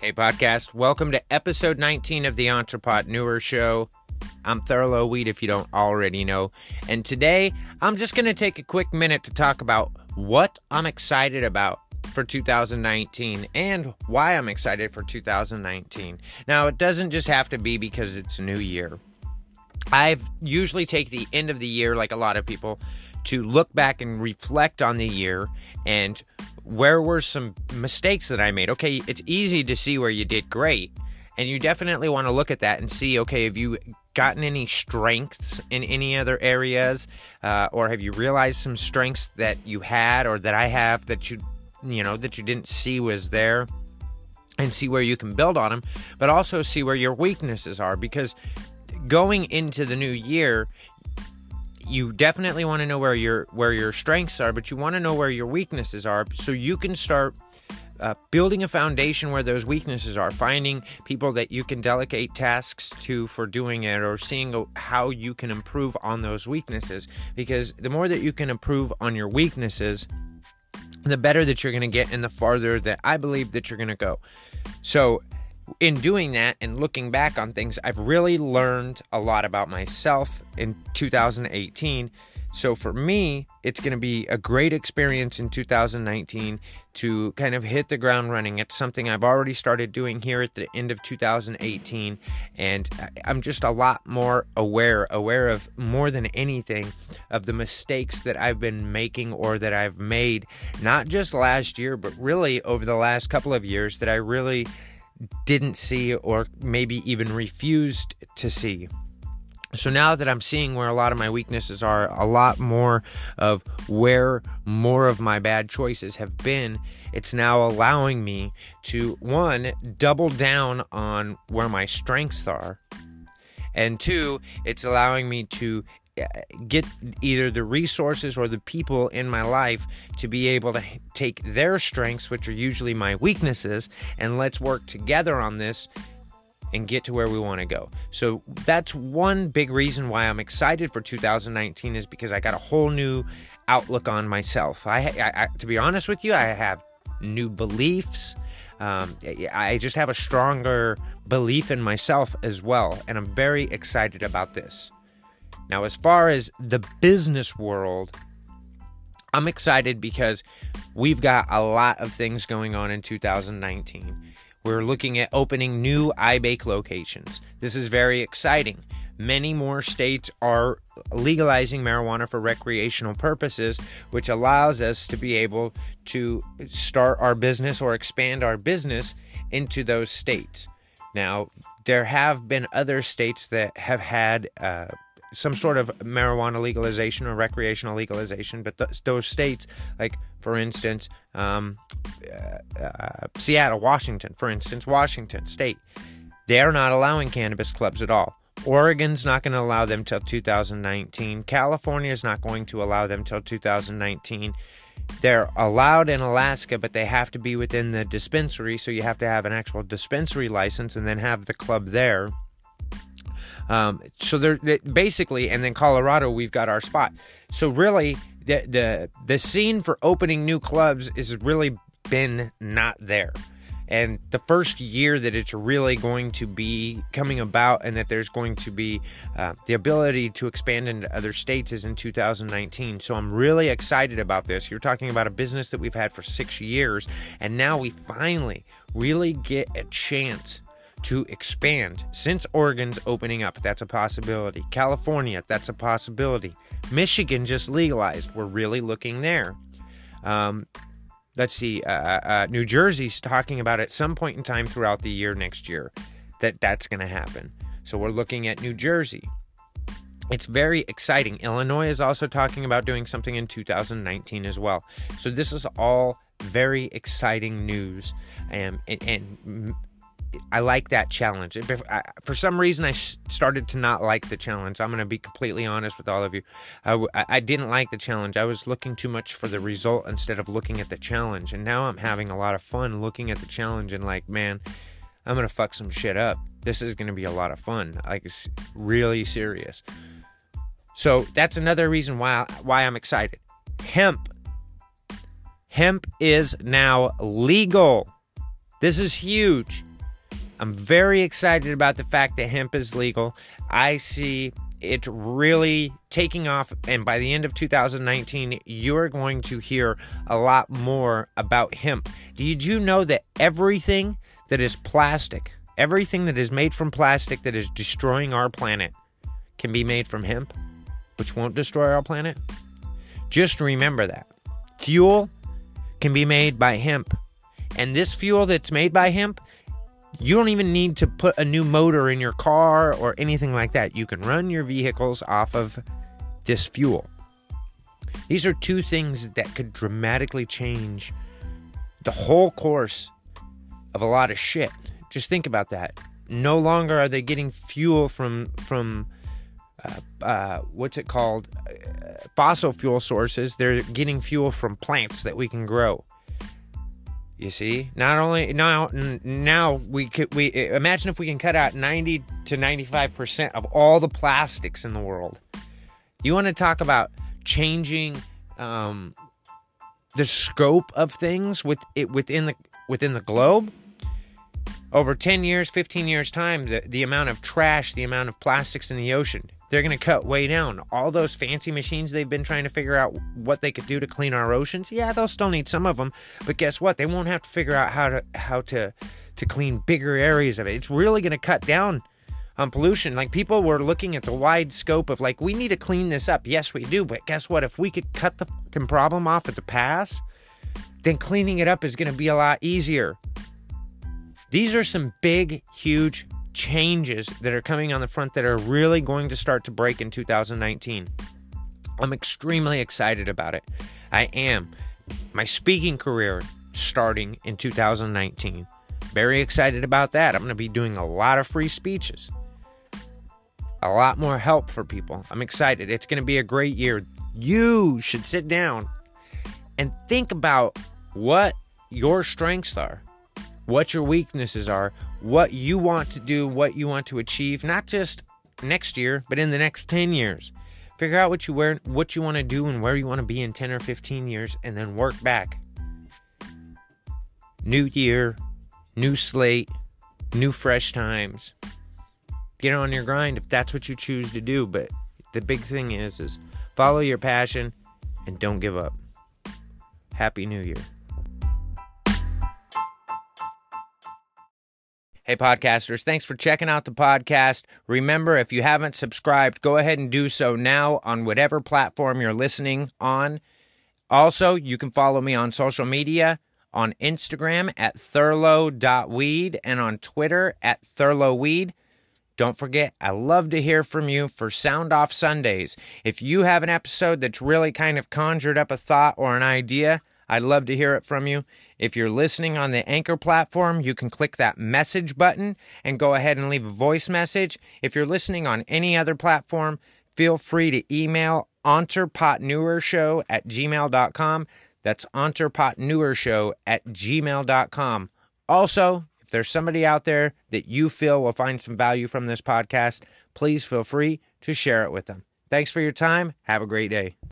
Hey, podcast. Welcome to episode 19 of the Entrepotneur Show. I'm Thurlow Weed, if you don't already know. And today, I'm just going to take a quick minute to talk about what I'm excited about for 2019 and why I'm excited for 2019. Now, it doesn't just have to be because it's a new year. I've usually take the end of the year, like a lot of people, to look back and reflect on the year and where were some mistakes that I made. Okay, it's easy to see where you did great, and you definitely want to look at that and see okay, have you gotten any strengths in any other areas, uh, or have you realized some strengths that you had or that I have that you you know that you didn't see was there and see where you can build on them, but also see where your weaknesses are because going into the new year, you definitely want to know where your where your strengths are, but you want to know where your weaknesses are so you can start uh, building a foundation where those weaknesses are, finding people that you can delegate tasks to for doing it, or seeing how you can improve on those weaknesses. Because the more that you can improve on your weaknesses, the better that you're going to get and the farther that I believe that you're going to go. So, in doing that and looking back on things, I've really learned a lot about myself in 2018. So for me, it's going to be a great experience in 2019 to kind of hit the ground running. It's something I've already started doing here at the end of 2018 and I'm just a lot more aware, aware of more than anything of the mistakes that I've been making or that I've made not just last year, but really over the last couple of years that I really didn't see or maybe even refused to see. So now that I'm seeing where a lot of my weaknesses are, a lot more of where more of my bad choices have been, it's now allowing me to one, double down on where my strengths are. And two, it's allowing me to get either the resources or the people in my life to be able to take their strengths, which are usually my weaknesses, and let's work together on this and get to where we want to go. So that's one big reason why I'm excited for 2019 is because I got a whole new outlook on myself. I, I, I to be honest with you, I have new beliefs. Um, I just have a stronger belief in myself as well, and I'm very excited about this. Now, as far as the business world, I'm excited because we've got a lot of things going on in 2019. We're looking at opening new iBake locations. This is very exciting. Many more states are legalizing marijuana for recreational purposes, which allows us to be able to start our business or expand our business into those states. Now, there have been other states that have had uh, some sort of marijuana legalization or recreational legalization, but th- those states, like for instance, um, uh, uh, Seattle, Washington, for instance, Washington State, they are not allowing cannabis clubs at all. Oregon's not going to allow them till 2019. California is not going to allow them till 2019. They're allowed in Alaska, but they have to be within the dispensary, so you have to have an actual dispensary license and then have the club there. Um, so they're they, basically, and then Colorado, we've got our spot. So really, the the the scene for opening new clubs is really been not there. And the first year that it's really going to be coming about, and that there's going to be uh, the ability to expand into other states, is in 2019. So I'm really excited about this. You're talking about a business that we've had for six years, and now we finally really get a chance to expand. Since Oregon's opening up, that's a possibility. California, that's a possibility. Michigan just legalized. We're really looking there. Um, let's see. Uh, uh, uh New Jersey's talking about at some point in time throughout the year next year that that's going to happen. So we're looking at New Jersey. It's very exciting. Illinois is also talking about doing something in 2019 as well. So this is all very exciting news, and, and, and I like that challenge. For some reason, I started to not like the challenge. I'm going to be completely honest with all of you. I, I didn't like the challenge. I was looking too much for the result instead of looking at the challenge. And now I'm having a lot of fun looking at the challenge and like, man, I'm going to fuck some shit up. This is going to be a lot of fun. Like, it's really serious. So that's another reason why why I'm excited. Hemp. Hemp is now legal. This is huge. I'm very excited about the fact that hemp is legal. I see it really taking off, and by the end of 2019, you are going to hear a lot more about hemp. Did you know that everything that is plastic, everything that is made from plastic that is destroying our planet, can be made from hemp, which won't destroy our planet? Just remember that. Fuel can be made by hemp. And this fuel that's made by hemp you don't even need to put a new motor in your car or anything like that. You can run your vehicles off of this fuel. These are two things that could dramatically change the whole course of a lot of shit. Just think about that. No longer are they getting fuel from from uh, uh, what's it called, uh, fossil fuel sources. They're getting fuel from plants that we can grow. You see, not only now now we could we imagine if we can cut out 90 to 95 percent of all the plastics in the world. You want to talk about changing um, the scope of things with it within the within the globe? Over 10 years, 15 years time, the, the amount of trash, the amount of plastics in the ocean they're going to cut way down. All those fancy machines they've been trying to figure out what they could do to clean our oceans. Yeah, they'll still need some of them, but guess what? They won't have to figure out how to how to to clean bigger areas of it. It's really going to cut down on pollution. Like people were looking at the wide scope of like we need to clean this up. Yes, we do, but guess what? If we could cut the fucking problem off at the pass, then cleaning it up is going to be a lot easier. These are some big, huge changes that are coming on the front that are really going to start to break in 2019. I'm extremely excited about it. I am. My speaking career starting in 2019. Very excited about that. I'm going to be doing a lot of free speeches, a lot more help for people. I'm excited. It's going to be a great year. You should sit down and think about what your strengths are what your weaknesses are, what you want to do, what you want to achieve, not just next year, but in the next 10 years. Figure out what you wear, what you want to do and where you want to be in 10 or 15 years and then work back. New year, new slate, new fresh times. Get on your grind if that's what you choose to do, but the big thing is is follow your passion and don't give up. Happy New Year. Hey, podcasters, thanks for checking out the podcast. Remember, if you haven't subscribed, go ahead and do so now on whatever platform you're listening on. Also, you can follow me on social media on Instagram at thurlow.weed and on Twitter at thurlowweed. Don't forget, I love to hear from you for Sound Off Sundays. If you have an episode that's really kind of conjured up a thought or an idea, I'd love to hear it from you. If you're listening on the Anchor platform, you can click that message button and go ahead and leave a voice message. If you're listening on any other platform, feel free to email entrepotneurshow at gmail.com. That's entrepotneurshow at gmail.com. Also, if there's somebody out there that you feel will find some value from this podcast, please feel free to share it with them. Thanks for your time. Have a great day.